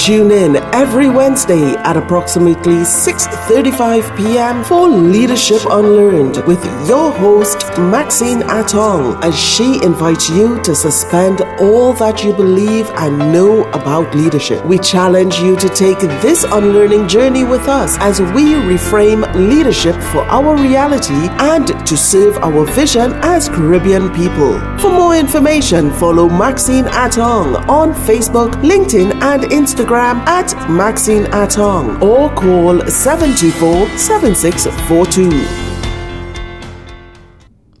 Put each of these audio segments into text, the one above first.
Tune in every Wednesday at approximately 6:35 p.m. for Leadership Unlearned with your host Maxine Attong as she invites you to suspend all that you believe and know about leadership. We challenge you to take this unlearning journey with us as we reframe leadership for our reality and to serve our vision as Caribbean people. For more information, follow Maxine Attong on Facebook, LinkedIn, and Instagram at Maxine Attong or call 724 7642.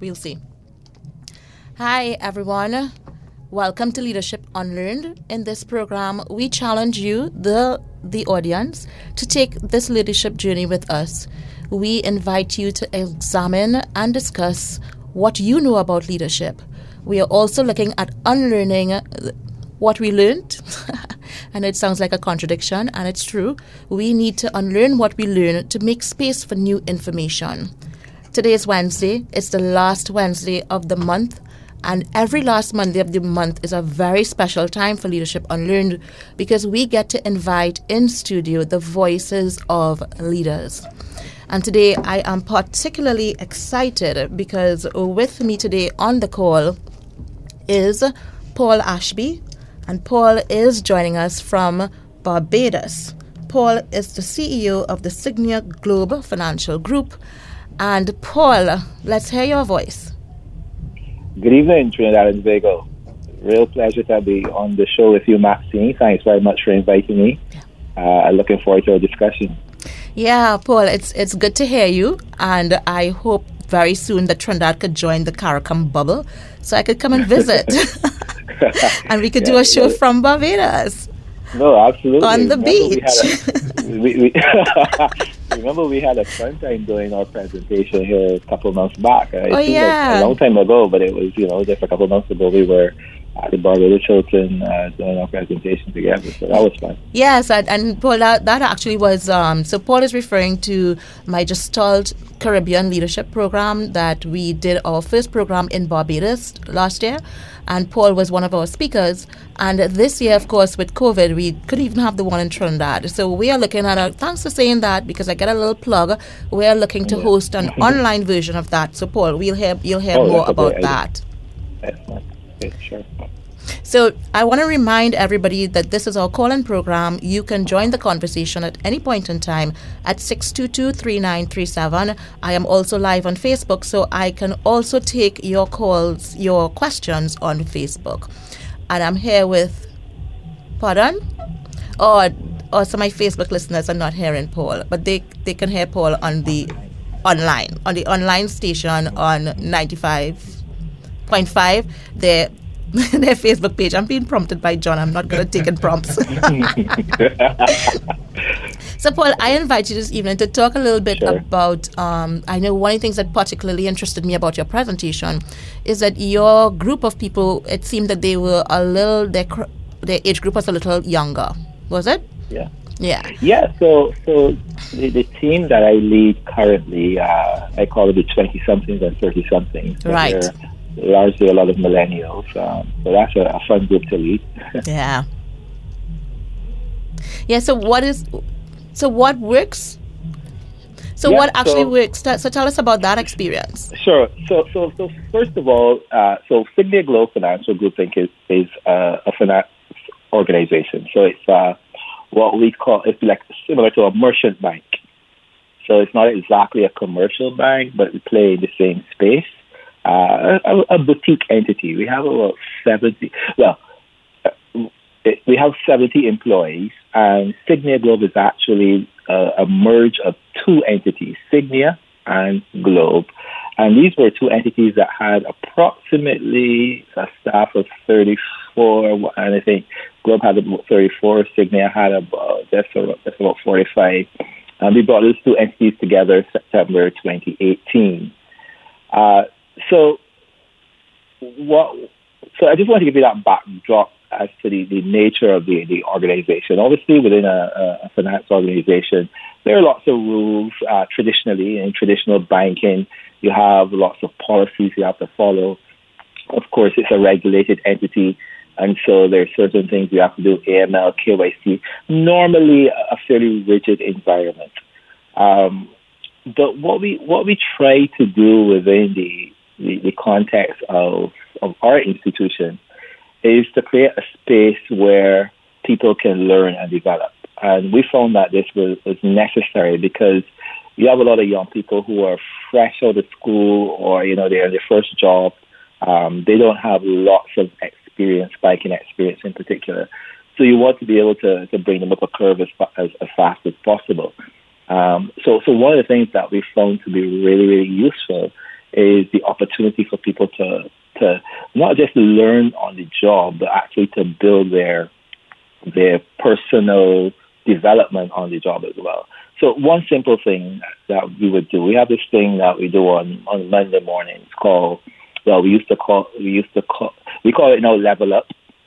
We'll see. Hi, everyone. Welcome to Leadership Unlearned. In this program, we challenge you, the the audience, to take this leadership journey with us. We invite you to examine and discuss what you know about leadership. We are also looking at unlearning what we learned and it sounds like a contradiction, and it's true. We need to unlearn what we learn to make space for new information. Today is Wednesday, it's the last Wednesday of the month. And every last Monday of the month is a very special time for Leadership Unlearned because we get to invite in studio the voices of leaders. And today I am particularly excited because with me today on the call is Paul Ashby, and Paul is joining us from Barbados. Paul is the CEO of the Signia Globe Financial Group. And Paul, let's hear your voice. Good evening, Trinidad and Tobago. Real pleasure to be on the show with you, Maxine. Thanks very much for inviting me. Uh, looking forward to our discussion. Yeah, Paul, it's it's good to hear you, and I hope very soon that Trinidad could join the CARICOM bubble, so I could come and visit. and we could yeah, do a show yeah. from Barbados. No, absolutely. On the remember beach. We we, we remember we had a fun time doing our presentation here a couple months back. oh, yeah. a long time ago, but it was, you know, just a couple months ago we were at the Barbados Hilton uh, doing our presentation together. So that was fun. Yes, and, and Paul, that, that actually was, um, so Paul is referring to my Gestalt Caribbean Leadership Program that we did our first program in Barbados last year and Paul was one of our speakers. And this year, of course, with COVID, we couldn't even have the one in Trinidad. So we are looking at a, thanks for saying that because I get a little plug. We are looking to host an online version of that. So Paul, we'll hear you'll hear oh, more about that. Sure. So I want to remind everybody that this is our call-in program. You can join the conversation at any point in time at 622-3937. I am also live on Facebook, so I can also take your calls, your questions on Facebook. And I'm here with, pardon? Or, oh, so my Facebook listeners are not hearing Paul, but they, they can hear Paul on the online, on the online station on 95.5. They're their Facebook page. I'm being prompted by John. I'm not going to take taking prompts. so, Paul, I invite you this evening to talk a little bit sure. about. Um, I know one of the things that particularly interested me about your presentation is that your group of people. It seemed that they were a little their their age group was a little younger. Was it? Yeah. Yeah. Yeah. So, so the, the team that I lead currently, uh, I call it the twenty somethings and thirty somethings. So right largely a lot of millennials. Um, so that's a, a, fun group to lead. yeah. Yeah. So what is? So what works? So yeah, what actually so, works? So tell us about that experience. Sure. So so so first of all, uh, so Signia Globe Financial Group Inc. is is uh, a finance organization. So it's uh, what we call it's like similar to a merchant bank. So it's not exactly a commercial bank, but we play in the same space uh, a, a, boutique entity. We have about 70, well, uh, we have 70 employees, and Signia Globe is actually a, a merge of two entities, Signia and Globe. And these were two entities that had approximately a staff of 34, and I think Globe had about 34, Signia had about, just about, just about 45. And we brought those two entities together September 2018. Uh, so what? So I just want to give you that backdrop as to the, the nature of the, the organization. Obviously, within a, a finance organization, there are lots of rules. Uh, traditionally, in traditional banking, you have lots of policies you have to follow. Of course, it's a regulated entity. And so there are certain things you have to do, AML, KYC, normally a fairly rigid environment. Um, but what we what we try to do within the, the, the context of, of our institution is to create a space where people can learn and develop. And we found that this was, was necessary because you have a lot of young people who are fresh out of school or, you know, they're in their first job. Um, they don't have lots of experience, biking experience in particular. So you want to be able to, to bring them up a curve as, as, as fast as possible. Um, so, so one of the things that we found to be really, really useful is the opportunity for people to, to not just learn on the job, but actually to build their, their personal development on the job as well. So one simple thing that we would do, we have this thing that we do on, on Monday mornings called, well, we used to call, we used to call, we call it now level up.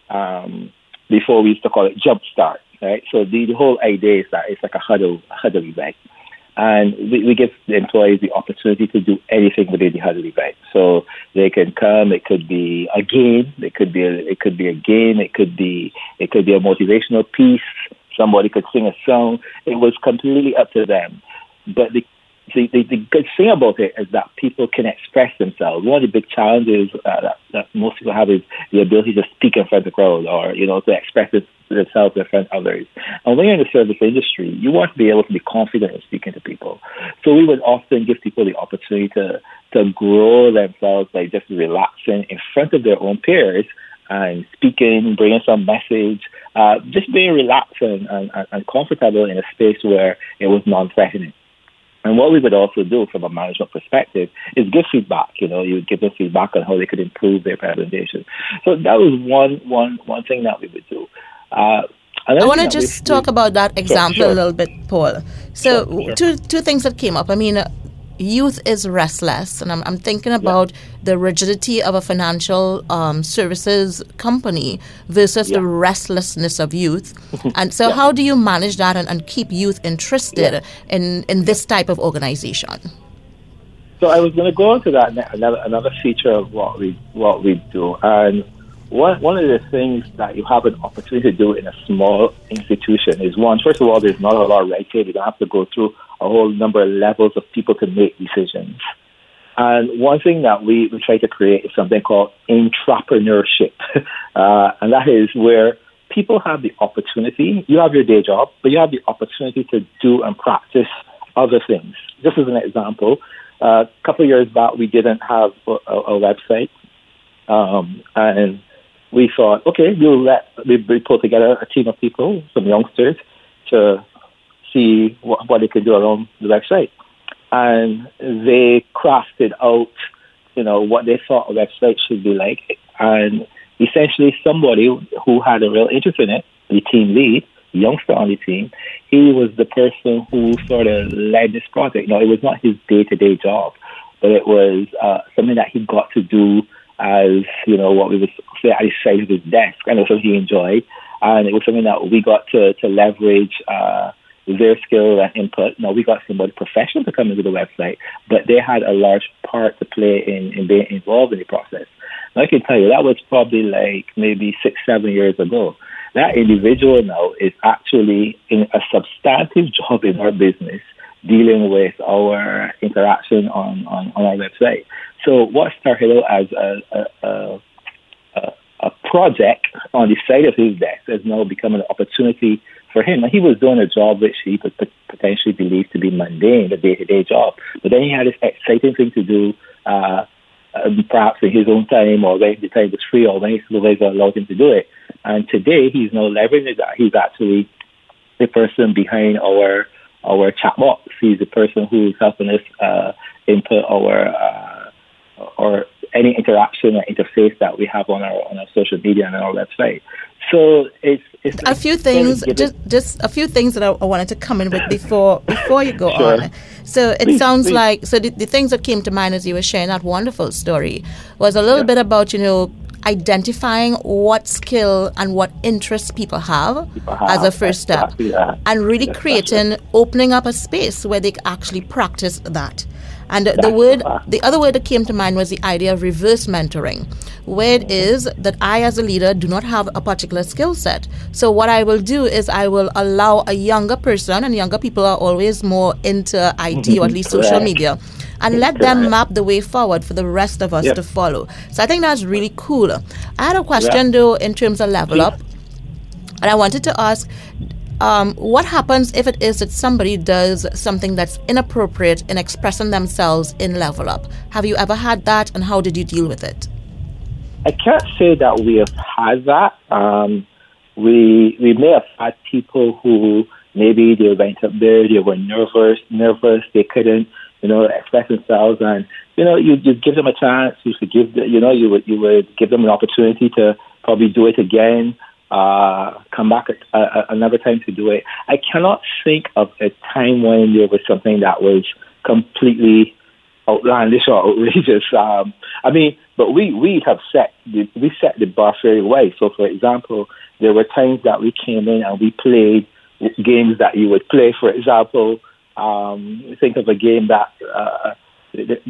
Um, before we used to call it jump start, right? So the, the whole idea is that it's like a huddle, a huddle event. And we, we give the employees the opportunity to do anything within the huddle event. So they can come, it could be a game, it could be a, it could be a game, it could be, it could be a motivational piece, Somebody could sing a song. It was completely up to them. But the the, the, the good thing about it is that people can express themselves. One of the big challenges uh, that, that most people have is the ability to speak in front of the crowd or, you know, to express themselves in front of others. And when you're in the service industry, you want to be able to be confident in speaking to people. So we would often give people the opportunity to, to grow themselves by just relaxing in front of their own peers and speaking, bringing some message, uh, just being relaxed and, and, and comfortable in a space where it was non-threatening. And what we would also do from a management perspective is give feedback. You know, you would give them feedback on how they could improve their presentation. So that was one one one thing that we would do. Uh, I want to just talk about that example sure, sure. a little bit, Paul. So sure, two two things that came up. I mean, youth is restless, and I'm, I'm thinking about yeah. the rigidity of a financial um, services company versus yeah. the restlessness of youth. and so, yeah. how do you manage that and, and keep youth interested in, in this type of organization? So, I was going to go into that another, another feature of what we what we do, and one, one of the things that you have an opportunity to do in a small institution is one, first of all, there's not a lot of red tape. You don't have to go through a whole number of levels of people to make decisions. And one thing that we, we try to create is something called intrapreneurship. uh, and that is where people have the opportunity, you have your day job, but you have the opportunity to do and practice other things. Just as an example, uh, a couple of years back, we didn't have a, a, website. Um, and we thought, okay, we'll let we, we put together a team of people, some youngsters, to see what, what they could do around the website, and they crafted out, you know, what they thought a website should be like, and essentially somebody who had a real interest in it, the team lead, youngster on the team, he was the person who sort of led this project. You know, it was not his day-to-day job, but it was uh, something that he got to do as you know what we would say at the side of his desk, and also he enjoyed. And it was something that we got to to leverage uh, their skill and input. Now we got somebody professional to come into the website, but they had a large part to play in, in being involved in the process. Now I can tell you that was probably like maybe six, seven years ago. That individual now is actually in a substantive job in our business dealing with our interaction on, on, on our website. So what started out as a, a, a, a project on the side of his desk has now become an opportunity for him. He was doing a job which he could potentially believe to be mundane, a day-to-day job. But then he had this exciting thing to do, uh, um, perhaps in his own time or when the time was free or when his supervisor allowed him to do it. And today he's now leveraging that. He's actually the person behind our our chat box. He's the person who's helping us uh, input our uh, or any interaction or interface that we have on our on our social media and our website. So it's, it's a few things, just just a few things that I, I, wanted to come in with before before you go sure. on. So it please, sounds please. like so the, the, things that came to mind as you were sharing that wonderful story was a little yeah. bit about you know identifying what skill and what interests people have, people have as a first step, exactly and really creating opening up a space where they actually practice that. And the word, the other word that came to mind was the idea of reverse mentoring, where it is that I, as a leader, do not have a particular skill set. So what I will do is I will allow a younger person, and younger people are always more into IT or at least social media and let them map the way forward for the rest of us Yep. to follow. So I think that's really cool. I had a question though in terms of level up, and I wanted to ask. Um, what happens if it is that somebody does something that's inappropriate in expressing themselves in level up? Have you ever had that, and how did you deal with it? I can't say that we have had that. Um, we we may have had people who maybe they went up there, they were nervous, nervous, they couldn't, you know, express themselves, and you know, you you give them a chance, you should give, you know, you would you would give them an opportunity to probably do it again, uh, come back a, a, another time to do it. I cannot think of a time when there was something that was completely outlandish or outrageous. Um, I mean, but we we have set the, we set the bar very well. So, for example, there were times that we came in and we played games that you would play. For example, um, think of a game that. Uh, the-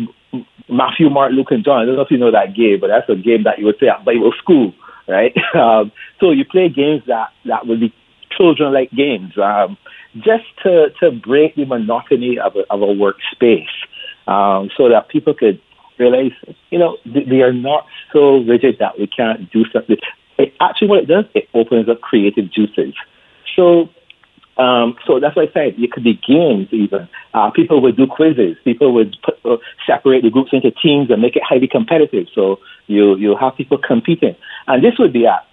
Matthew, Mark, Luke, and John. I don't know if you know that game, but that's a game that you would play at Bible school, right? Um, so you play games that, that will be children-like games, um, just to, to break the monotony of a, of a workspace, um, so that people could realize, you know, th- they are not so rigid that we can't do something. It, actually, what it does, it opens up creative juices. So um, so that's why I said it could be games even. Uh, people would do quizzes. People would put, uh, separate the groups into teams and make it highly competitive. So you you have people competing, and this would be at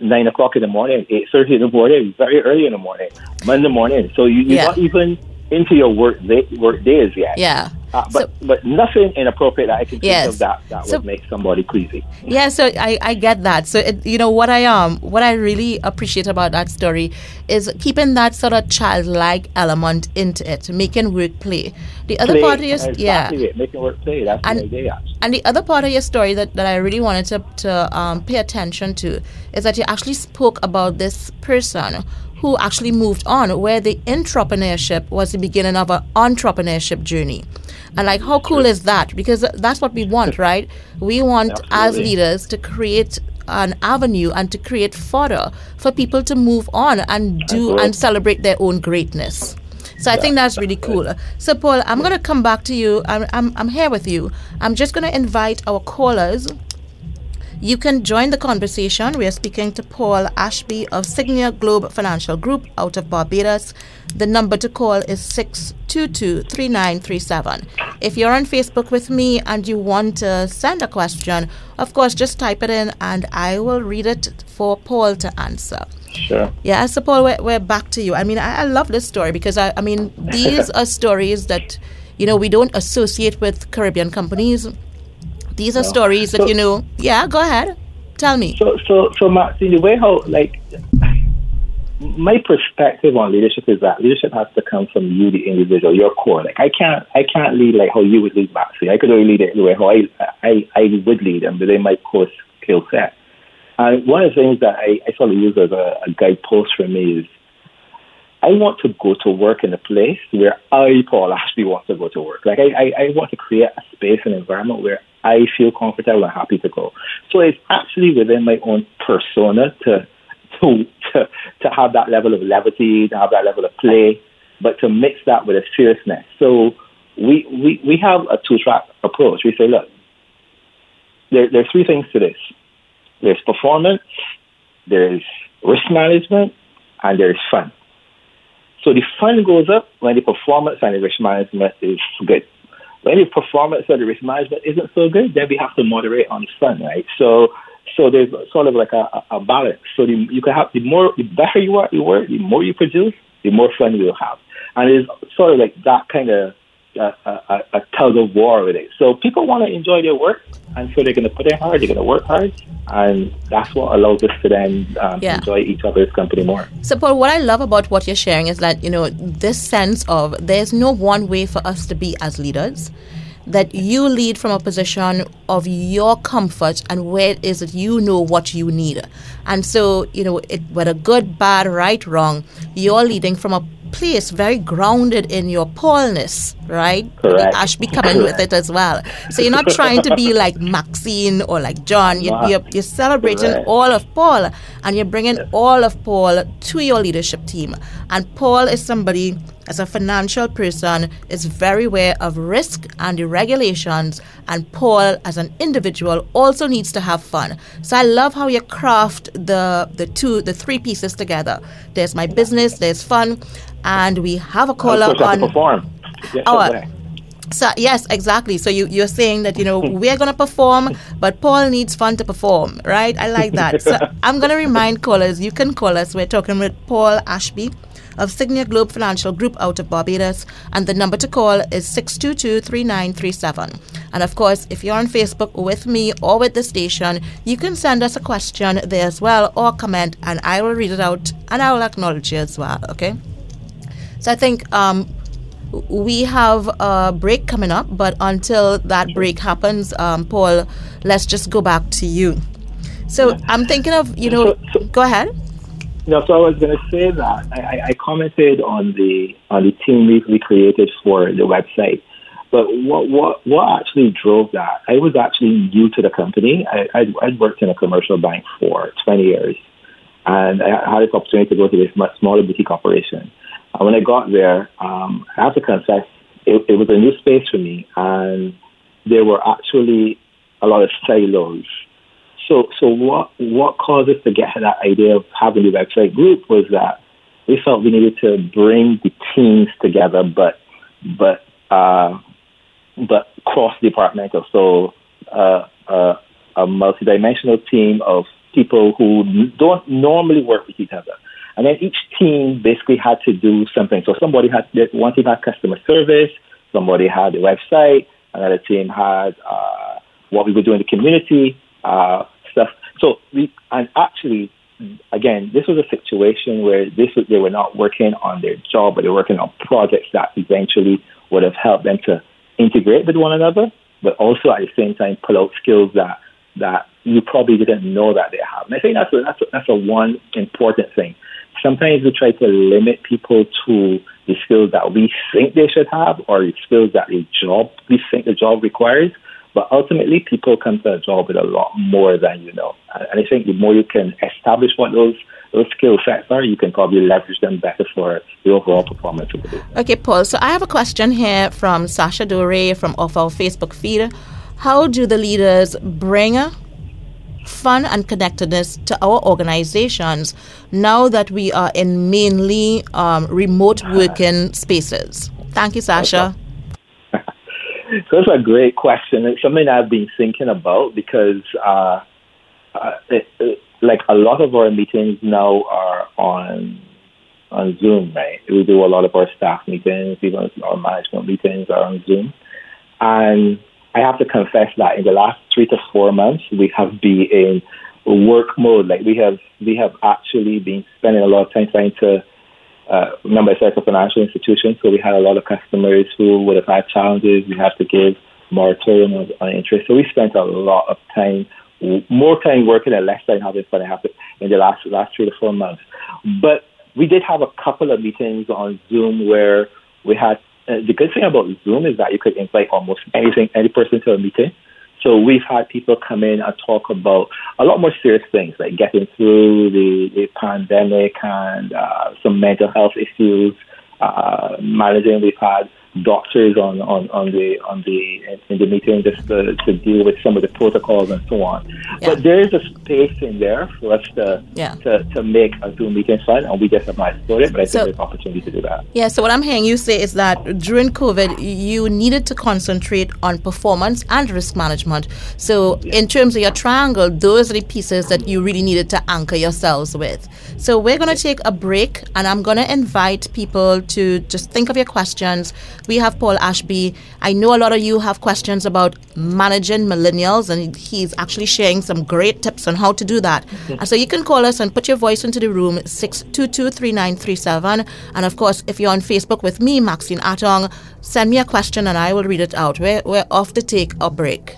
nine o'clock in the morning, eight thirty in the morning, very early in the morning, Monday morning. So you, you're Yeah. not even into your work day, work days yet. Yeah. Uh, but but nothing inappropriate that I can think Yes. of that that So- would make somebody queasy. Yeah, so I, I get that. So it, you know what I um what I really appreciate about that story is keeping that sort of childlike element into it, making work play. The other Play, part of your exactly yeah, it, making work play. That's And- the idea. and the other part of your story that, that I really wanted to to um, pay attention to is that you actually spoke about this person who actually moved on, where the intrapreneurship was the beginning of an entrepreneurship journey. And like, how cool is that? Because that's what we want, right? We want as leaders to create an avenue and to create fodder for people to move on and do Absolutely. and celebrate their own greatness. So I think that's really cool. So Paul, I'm going to come back to you. I'm, I'm, I'm here with you. I'm just going to invite our callers. You can join the conversation. We are speaking to Paul Ashby of Signia Globe Financial Group out of Barbados. The number to call is 622 3937. If you're on Facebook with me and you want to send a question, of course, just type it in and I will read it for Paul to answer. Sure. Yeah, so Paul, we're, we're back to you. I mean, I, I love this story because I, I mean, these are stories that, you know, we don't associate with Caribbean companies. These are No. stories that, So- you know, yeah, go ahead. Tell me. So, so, so, Maxine, the way how, like, my perspective on leadership is that leadership has to come from you, the individual, your core. Like, I can't, I can't lead like how you would lead, Maxine. I could only lead it the way how I, I, I would lead them within my core skill set. And one of the things that I, I sort of use as a, a guidepost for me is I want to go to work in a place where I, Paul Ashby, want to go to work. Like I, I, I want to create a space and environment where I feel comfortable and happy to go. So it's actually within my own persona to to to, to have that level of levity, to have that level of play, but to mix that with a seriousness. So we we, we have a two track approach. We say, look, there, there are three things to this. There's performance, there's risk management, and there's fun. So the fun goes up when the performance and the risk management is good. When the performance and the risk management isn't so good, then we have to moderate on the fun, right? So, so there's sort of like a, a balance. So the, you can have the more, the better you are at your work, the more you produce, the more fun you will have. And it's sort of like that kind of a, a, a tug of war with it. So people want to enjoy their work, and so they're going to put in hard, they're going to work hard, and that's what allows us to then um, Yeah. enjoy each other's company more. So, Paul, what I love about what you're sharing is that, you know, this sense of there's no one way for us to be as leaders, that you lead from a position of your comfort and where it is that you know what you need. And so, you know, it, whether good, bad, right, wrong, you're leading from a place, very grounded in your Paulness, right? Correct. Ashby coming with it as well. So you're not trying to be like Maxine or like John. You're, you're, you're celebrating Correct. all of Paul and you're bringing all of Paul to your leadership team. And Paul is somebody, as a financial person, is very aware of risk and the regulations. And Paul, as an individual, also needs to have fun. So I love how you craft the the two, the three pieces together. There's my business, there's fun, and we have a oh, caller Of course, you have to on. perform. Yes, oh, Our- So yes, exactly. So you you're saying that you know we're gonna perform, but Paul needs fun to perform, right? I like that. So I'm gonna remind callers. You can call us. We're talking with Paul Ashby of Signia Globe Financial Group out of Barbados, and the number to call is six two two three nine three seven. And of course, if you're on Facebook with me or with the station, you can send us a question there as well or comment, and I will read it out and I will acknowledge you as well. Okay. So I think um, we have a break coming up, but until that break happens, um, Paul, let's just go back to you. So I'm thinking of, you know, So- so- go ahead. No, so I was going to say that I, I- commented on the on the team we, we created for the website, but what what what actually drove that? I was actually new to the company. I I'd, I'd worked in a commercial bank for 20 years, and I had this opportunity to go to this much smaller boutique operation. And when I got there, um, I have to confess, it, it was a new space for me, and there were actually a lot of silos. So, so what what caused us to get that idea of having the website group was that we felt we needed to bring the teams together, but but uh, but cross departmental. So, uh, uh, a multidimensional team of people who don't normally work with each other. And then each team basically had to do something. So somebody had one team had customer service, somebody had the website, another team had uh, what we would do in the community uh. So we and actually, again, this was a situation where this was, they were not working on their job, but they were working on projects that eventually would have helped them to integrate with one another, but also at the same time pull out skills that that you probably didn't know that they have. And I think that's a, that's a, that's a one important thing. Sometimes we try to limit people to the skills that we think they should have or the skills that the job we think the job requires. But ultimately, people come to a job with a lot more than you know. And I think the more you can establish what those those skill sets are, you can probably leverage them better for the overall performance of the business. Okay, Paul. So I have a question here from Sasha Dore from off our Facebook feed. How do the leaders bring fun and connectedness to our organizations now that we are in mainly um, remote working spaces? Thank you, Sasha. So that's a great question. It's something I've been thinking about because, uh, uh, it, it, like a lot of our meetings now are on on Zoom, right? We do a lot of our staff meetings, even our management meetings are on Zoom. And I have to confess that in the last three to four months, we have been in work mode. Like we have, we have actually been spending a lot of time trying to uh, remember like a financial institution, so we had a lot of customers who would have had challenges. We had to give moratorium on, on interest. So we spent a lot of time, more time working and less time having fun happen in the last last three to four months. But we did have a couple of meetings on Zoom where we had. Uh, the good thing about Zoom is that you could invite almost anything, any person to a meeting. So we've had people come in and talk about a lot more serious things like getting through the, the pandemic and uh, some mental health issues, uh, managing. We've had doctors on, on, on the on the in the meeting just to, to deal with some of the protocols and so on. Yeah. But there is a space in there for us to Yeah. to, to make a Zoom meeting fun, and we just have not explored it. But I think So- there's opportunity to do that. Yeah, so what I'm hearing you say is that during COVID, you needed to concentrate on performance and risk management. So, in terms of your triangle, those are the pieces that you really needed to anchor yourselves with. So, we're going to take a break and I'm going to invite people to just think of your questions. We have Paul Ashby. I know a lot of you have questions about managing millennials, and he's actually sharing some great tips on how to do that. And so, you can call us and put your voice into the room 622 3937. And of course, if you're on Facebook with me, Maxine Attong, send me a question and I will read it out. We're, we're off to take a break.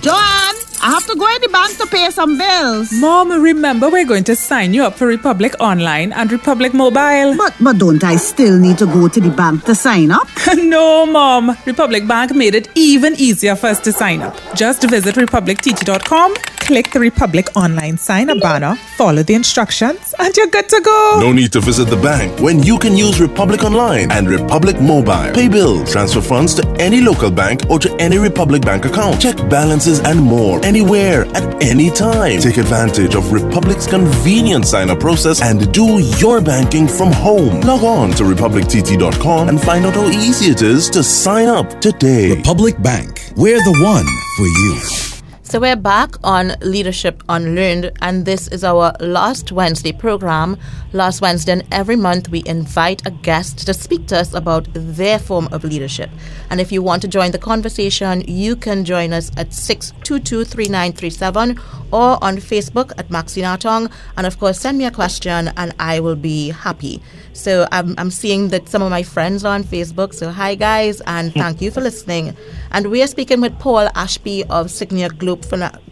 Joanne! I have to go in the bank to pay some bills. Mom, remember we're going to sign you up for Republic Online and Republic Mobile. But but don't I still need to go to the bank to sign up? no, Mom. Republic Bank made it even easier for us to sign up. Just visit republictt.com, click the Republic Online sign up banner, follow the instructions, and you're good to go. No need to visit the bank when you can use Republic Online and Republic Mobile. Pay bills, transfer funds to any local bank or to any Republic Bank account. Check balances and more anywhere at any time. Take advantage of Republic's convenient sign up process and do your banking from home. Log on to republictt.com and find out how easy it is to sign up today. Republic Bank, we're the one for you. So we're back on Leadership Unlearned, and this is our last Wednesday program. Last Wednesday, and every month we invite a guest to speak to us about their form of leadership. And if you want to join the conversation, you can join us at 6223937 or on Facebook at Maxine Attong. And of course, send me a question and I will be happy. So I'm, I'm seeing that some of my friends are on Facebook. So hi, guys, and thank you for listening. And we are speaking with Paul Ashby of Signia Globe,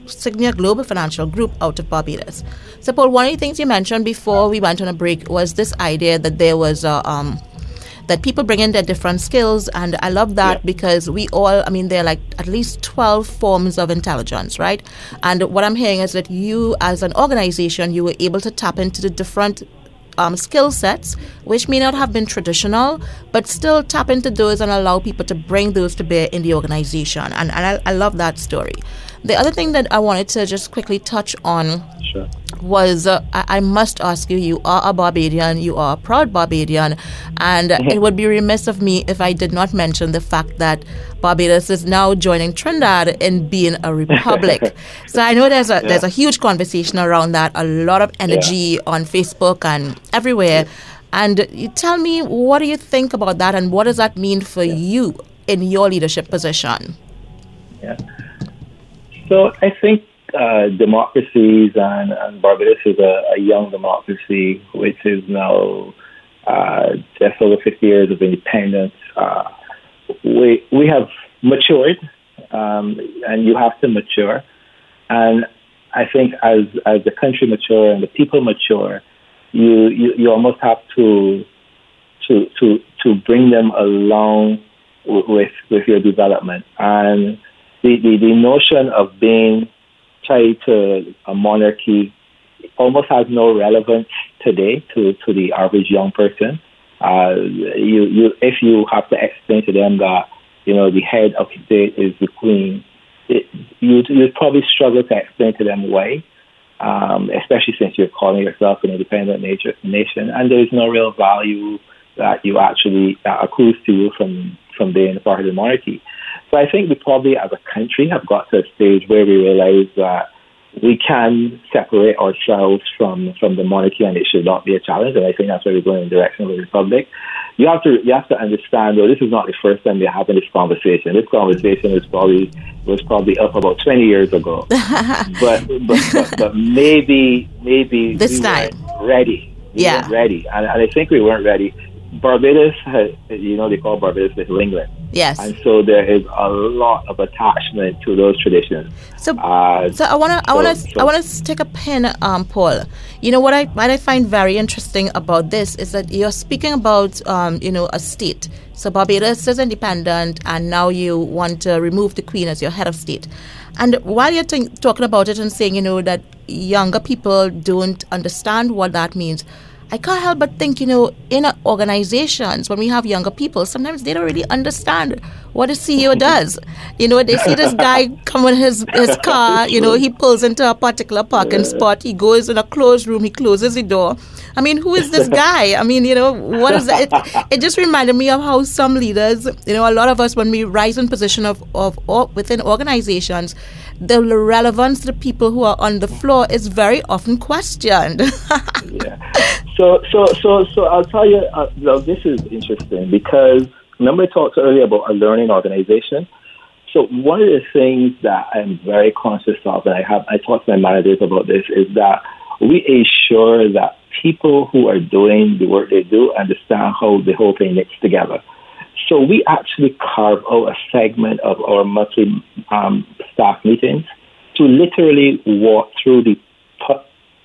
Signia Globe Financial Group out of Barbados. So, Paul, one of the things you mentioned before we went on a break was this idea that there was a um, that people bring in their different skills and i love that yeah. because we all i mean there are like at least 12 forms of intelligence right and what i'm hearing is that you as an organization you were able to tap into the different um, skill sets, which may not have been traditional, but still tap into those and allow people to bring those to bear in the organization. And, and I, I love that story. The other thing that I wanted to just quickly touch on sure. was uh, I, I, must ask you, you are a Barbadian, you are a proud Barbadian, and mm-hmm. it would be remiss of me if I did not mention the fact that Barbados is now joining Trinidad in being a republic. so I know there's a yeah. there's a huge conversation around that, a lot of energy yeah. on Facebook and everywhere. Yeah. And you tell me, what do you think about that, and what does that mean for you in your leadership position? Yeah. So I think uh, democracies and, and, Barbados is a, a, young democracy, which is now uh, just over 50 years of independence. Uh, we we have matured, um, and you have to mature. And I think as as the country mature and the people mature, you you, you almost have to to to to bring them along with with your development and the, the, the notion of being tied to a monarchy almost has no relevance today to, to the average young person. Uh, you, you, if you have to explain to them that, you know, the head of state is the queen, it, you, you'd probably struggle to explain to them why, um, especially since you're calling yourself an independent nature, nation, and there's no real value that you actually that accrues to you from, from being a part of the monarchy. So I think we probably, as a country, have got to a stage where we realize that we can separate ourselves from, from the monarchy and it should not be a challenge. And I think that's where we're going in the direction of the republic. You have to you have to understand though this is not the first time we're having this conversation. This conversation is probably was probably up about twenty years ago. but, but, but but maybe maybe this we time ready. We yeah. ready. And, and I think we weren't ready. Barbados, you know, they call Barbados Little England. Yes. And so there is a lot of attachment to those traditions. So, uh, so I wanna, I wanna, so, I wanna take a pin, um, Paul. You know what I, what I find very interesting about this is that you're speaking about, um, you know, a state. So Barbados is independent, and now you want to remove the Queen as your head of state. And while you're t- talking about it and saying, you know, that younger people don't understand what that means I can't help but think, you know, in organizations, when we have younger people, sometimes they don't really understand what a CEO does. You know, they see this guy come in his, his car, you know, he pulls into a particular parking spot, he goes in a closed room, he closes the door. I mean, who is this guy? I mean, you know, what is that? It, it just reminded me of how some leaders, you know, a lot of us, when we rise in position of, of, of within organizations, the relevance to the people who are on the floor is very often questioned. yeah. So, so, so, so I'll tell you, uh, this is interesting because remember I talked earlier about a learning organization. So one of the things that I'm very conscious of, and I have, I talk to my managers about this, is that we ensure that people who are doing the work they do understand how the whole thing knits together. So we actually carve out a segment of our monthly um, staff meetings to literally walk through the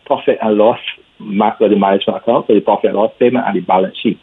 profit and loss ma- the management account, so the profit and loss statement and the balance sheet.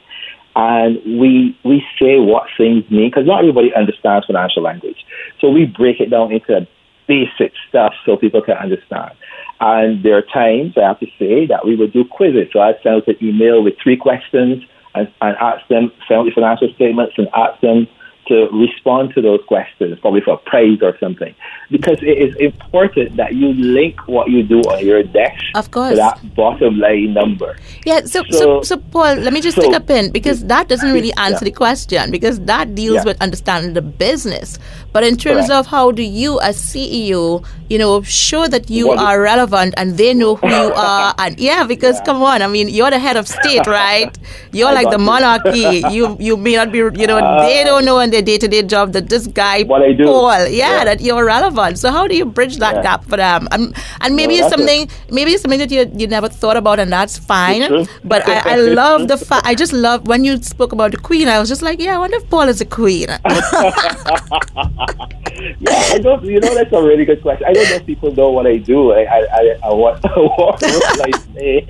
And we we say what things mean because not everybody understands financial language. So we break it down into basic stuff so people can understand. And there are times I have to say that we would do quizzes. So I send out an email with three questions and, and ask them, send the financial statements and ask them to respond to those questions, probably for a prize or something. Because it is important that you link what you do on your desk Of course. to that bottom line number. Yeah, so, so, So- so, Paul, let me just so- take a pin because that doesn't really Yeah. answer the question because that deals Yeah. with understanding the business. But in terms Correct. of how do you, as CEO, you know, show that you What are relevant and they know who you are, and yeah, because come on, I mean, you're the head of state, right? You're I like the monarchy. you you may not be, you know, uh, they don't know in their day to day job that this guy, What I do. Paul, yeah, Yeah. that you're relevant. So how do you bridge that Yeah. gap for them? And, and maybe No, it's that's it. something maybe it's something that you you never thought about, and that's fine. But I, I love the fact. I just love when you spoke about the queen. I was just like, yeah, I wonder if Paul is a queen. Yeah, I don't. You know, that's a really good question. I don't know if people know what I do. I, I, I, I what, what role I say.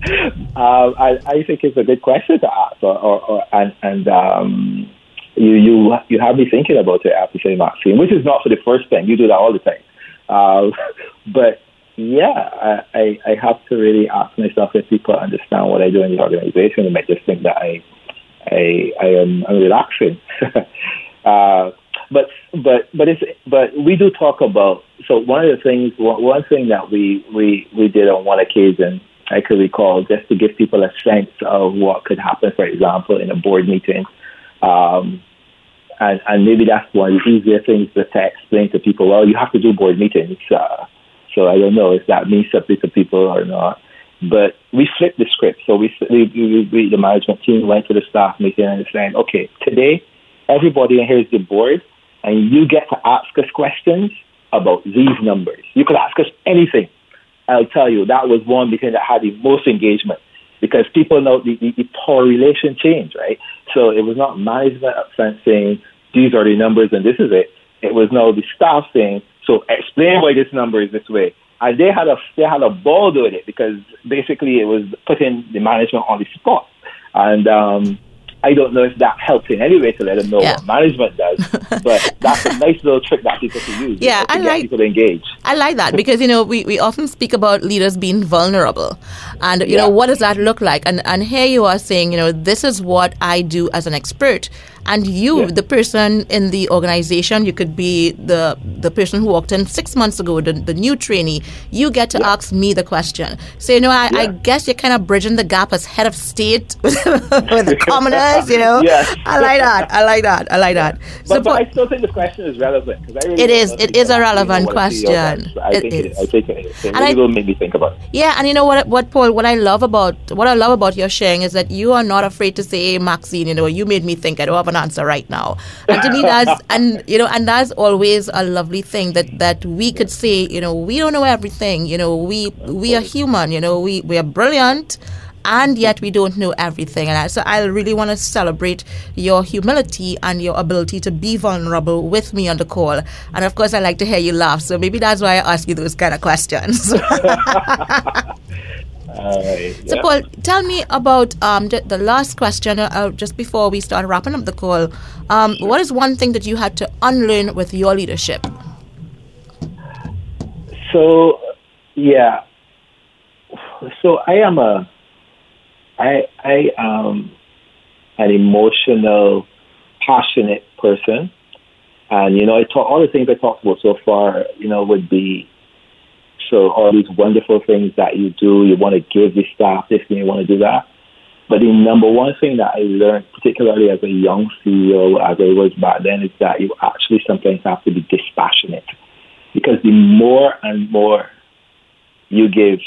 um, I, I think it's a good question to ask, or, or, or and and um, you you you have me thinking about it. Have to Maxine, which is not for the first time. You do that all the time. Uh, but yeah, I, I, I have to really ask myself if people understand what I do in the organization. They might just think that I I, I am I'm relaxing. uh, but but but it's but we do talk about so one of the things one, thing that we, we we did on one occasion I could recall just to give people a sense of what could happen, for example, in a board meeting. Um, and, and maybe that's one of the easier things to explain to people. Well, you have to do board meetings. Uh, so I don't know if that means something to people or not. But we flipped the script. So we, we, we, we the management team went to the staff meeting and saying, okay, today everybody in here is the board, and you get to ask us questions about these numbers. You could ask us anything. I'll tell you, that was one meeting that had the most engagement because people know the, the, the power relation change, right? So it was not management up front saying, these are the numbers and this is it. It was now the staff saying, so explain why this number is this way. And they had a they had a ball doing it because basically it was putting the management on the spot. And um, I don't know if that helps in any way to let them know Yeah. what management does, but that's a nice little trick that people can use. Yeah, to I get like- people to engage. I like that because you know we, we often speak about leaders being vulnerable, and you know what does that look like? And and here you are saying you know this is what I do as an expert, and you Yeah. the person in the organization you could be the the person who walked in six months ago the, the new trainee you get to ask me the question. So you know I, I guess you're kind of bridging the gap as head of state with the commoners. You know. I like that. I like that. I like that. So But, but I still think the question is relevant because I really It is- it is a relevant what a CEO question. I It think it is. I think it is. It really I, will make me think about it. Yeah, and you know what? What Paul? What I love about what I love about your sharing is that you are not afraid to say, hey, "Maxine, you know, you made me think. I don't have an answer right now." And to me, that's and you know, and that's always a lovely thing that that we could say. You know, we don't know everything. You know, we we are human. You know, we we are brilliant. And yet we don't know everything, and I, so I really want to celebrate your humility and your ability to be vulnerable with me on the call. And of course, I like to hear you laugh, so maybe that's why I ask you those kind of questions. Uh, So, yeah. Paul, tell me about um, the, the last question uh, just before we start wrapping up the call. Um, What is one thing that you had to unlearn with your leadership? So, yeah. So I am a, I I am an emotional, passionate person, and you know, I talk all the things I talked about so far. You know, would be so all these wonderful things that you do. You want to give the staff this, and you want to do that. But the number one thing that I learned, particularly as a young CEO, as I was back then, is that you actually sometimes have to be dispassionate because the more and more you give,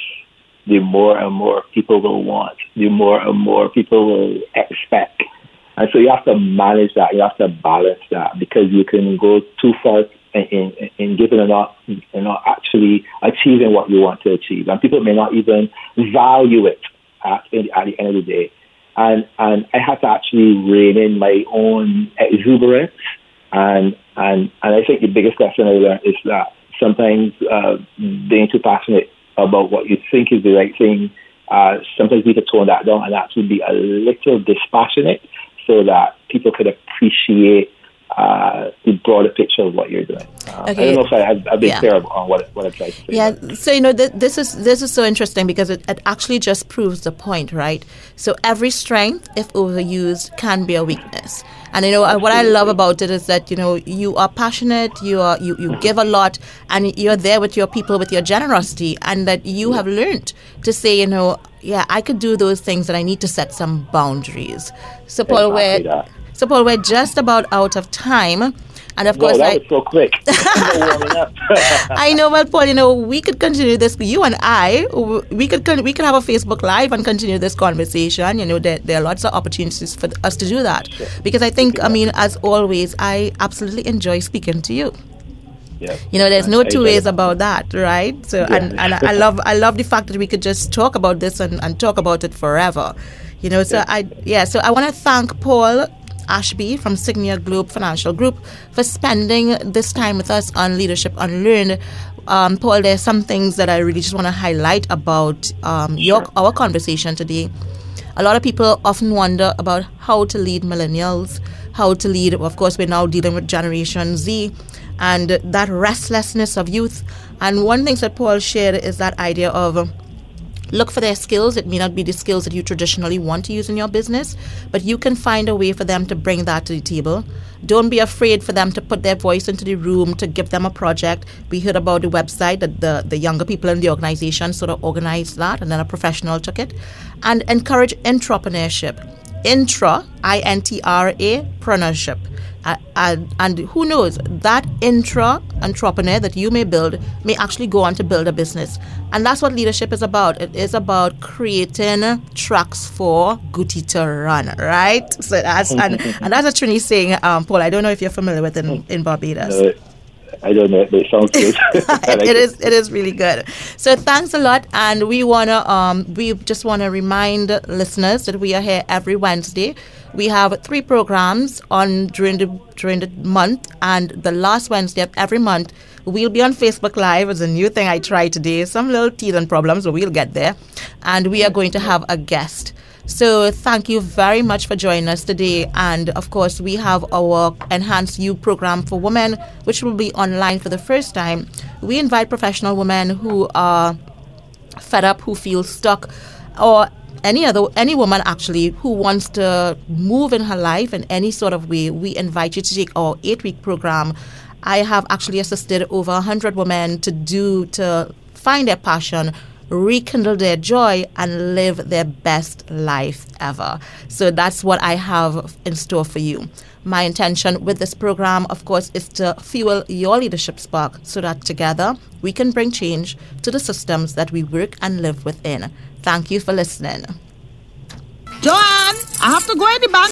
the more and more people will want, the more and more people will expect. And so you have to manage that, you have to balance that because you can go too far in, in giving and not, and not actually achieving what you want to achieve. And people may not even value it at, at the end of the day. And, and I had to actually rein in my own exuberance. And, and, and I think the biggest lesson I learned is that sometimes uh, being too passionate about what you think is the right thing. Uh, sometimes we could tone that down and actually be a little dispassionate so that people could appreciate uh, the broader picture of what you're doing. Uh, okay. I don't know if I, have been yeah. clear on what, what I'm trying to say. Yeah, so you know, th- this is this is so interesting because it, it actually just proves the point, right? So every strength, if overused, can be a weakness. And you know Absolutely. what I love about it is that you know you are passionate, you are you, you give a lot, and you're there with your people with your generosity, and that you have learned to say, you know, yeah, I could do those things, and I need to set some boundaries. So Paul, exactly where so, Paul, we're just about out of time. And of course, that I, was so quick. I know, well, Paul, you know, we could continue this. You and I, we could we could have a Facebook Live and continue this conversation. You know, there, there are lots of opportunities for us to do that. Sure. Because I think, I mean, as always, I absolutely enjoy speaking to you. Yeah. You know, there's no two ways about that, right? So, yeah. and, and I love I love the fact that we could just talk about this and, and talk about it forever. You know, so yeah. I yeah, so I want to thank Paul Ashby from Signia Globe Financial Group for spending this time with us on Leadership Unlearned. Um, Paul, there's some things that I really just want to highlight about um, your our conversation today. A lot of people often wonder about how to lead millennials, how to lead. Of course, we're now dealing with Generation Z, and that restlessness of youth. And one thing that Paul shared is that idea of Look for their skills. It may not be the skills that you traditionally want to use in your business, but you can find a way for them to bring that to the table. Don't be afraid for them to put their voice into the room to give them a project. We heard about the website that the, the younger people in the organization sort of organized that, and then a professional took it. And encourage intrapreneurship. Intra, I N T R A, preneurship. Uh, and, and who knows, that intra entrepreneur that you may build may actually go on to build a business. And that's what leadership is about. It is about creating tracks for Guti to run, right? So that's and, and that's a Trini saying, um, Paul. I don't know if you're familiar with it in, in Barbados. Uh, I don't know, but it sounds good. like it is. It is really good. So thanks a lot, and we wanna um, we just wanna remind listeners that we are here every Wednesday. We have three programs on during the during the month, and the last Wednesday of every month we'll be on Facebook Live. It's a new thing I tried today. Some little teething problems, but we'll get there, and we are going to have a guest. So thank you very much for joining us today. And of course, we have our Enhanced You program for women, which will be online for the first time. We invite professional women who are fed up, who feel stuck, or any other any woman actually who wants to move in her life in any sort of way. We invite you to take our eight week program. I have actually assisted over hundred women to do to find their passion rekindle their joy and live their best life ever. So that's what I have in store for you. My intention with this program, of course, is to fuel your leadership spark so that together we can bring change to the systems that we work and live within. Thank you for listening. Joanne, I have to go in the bank.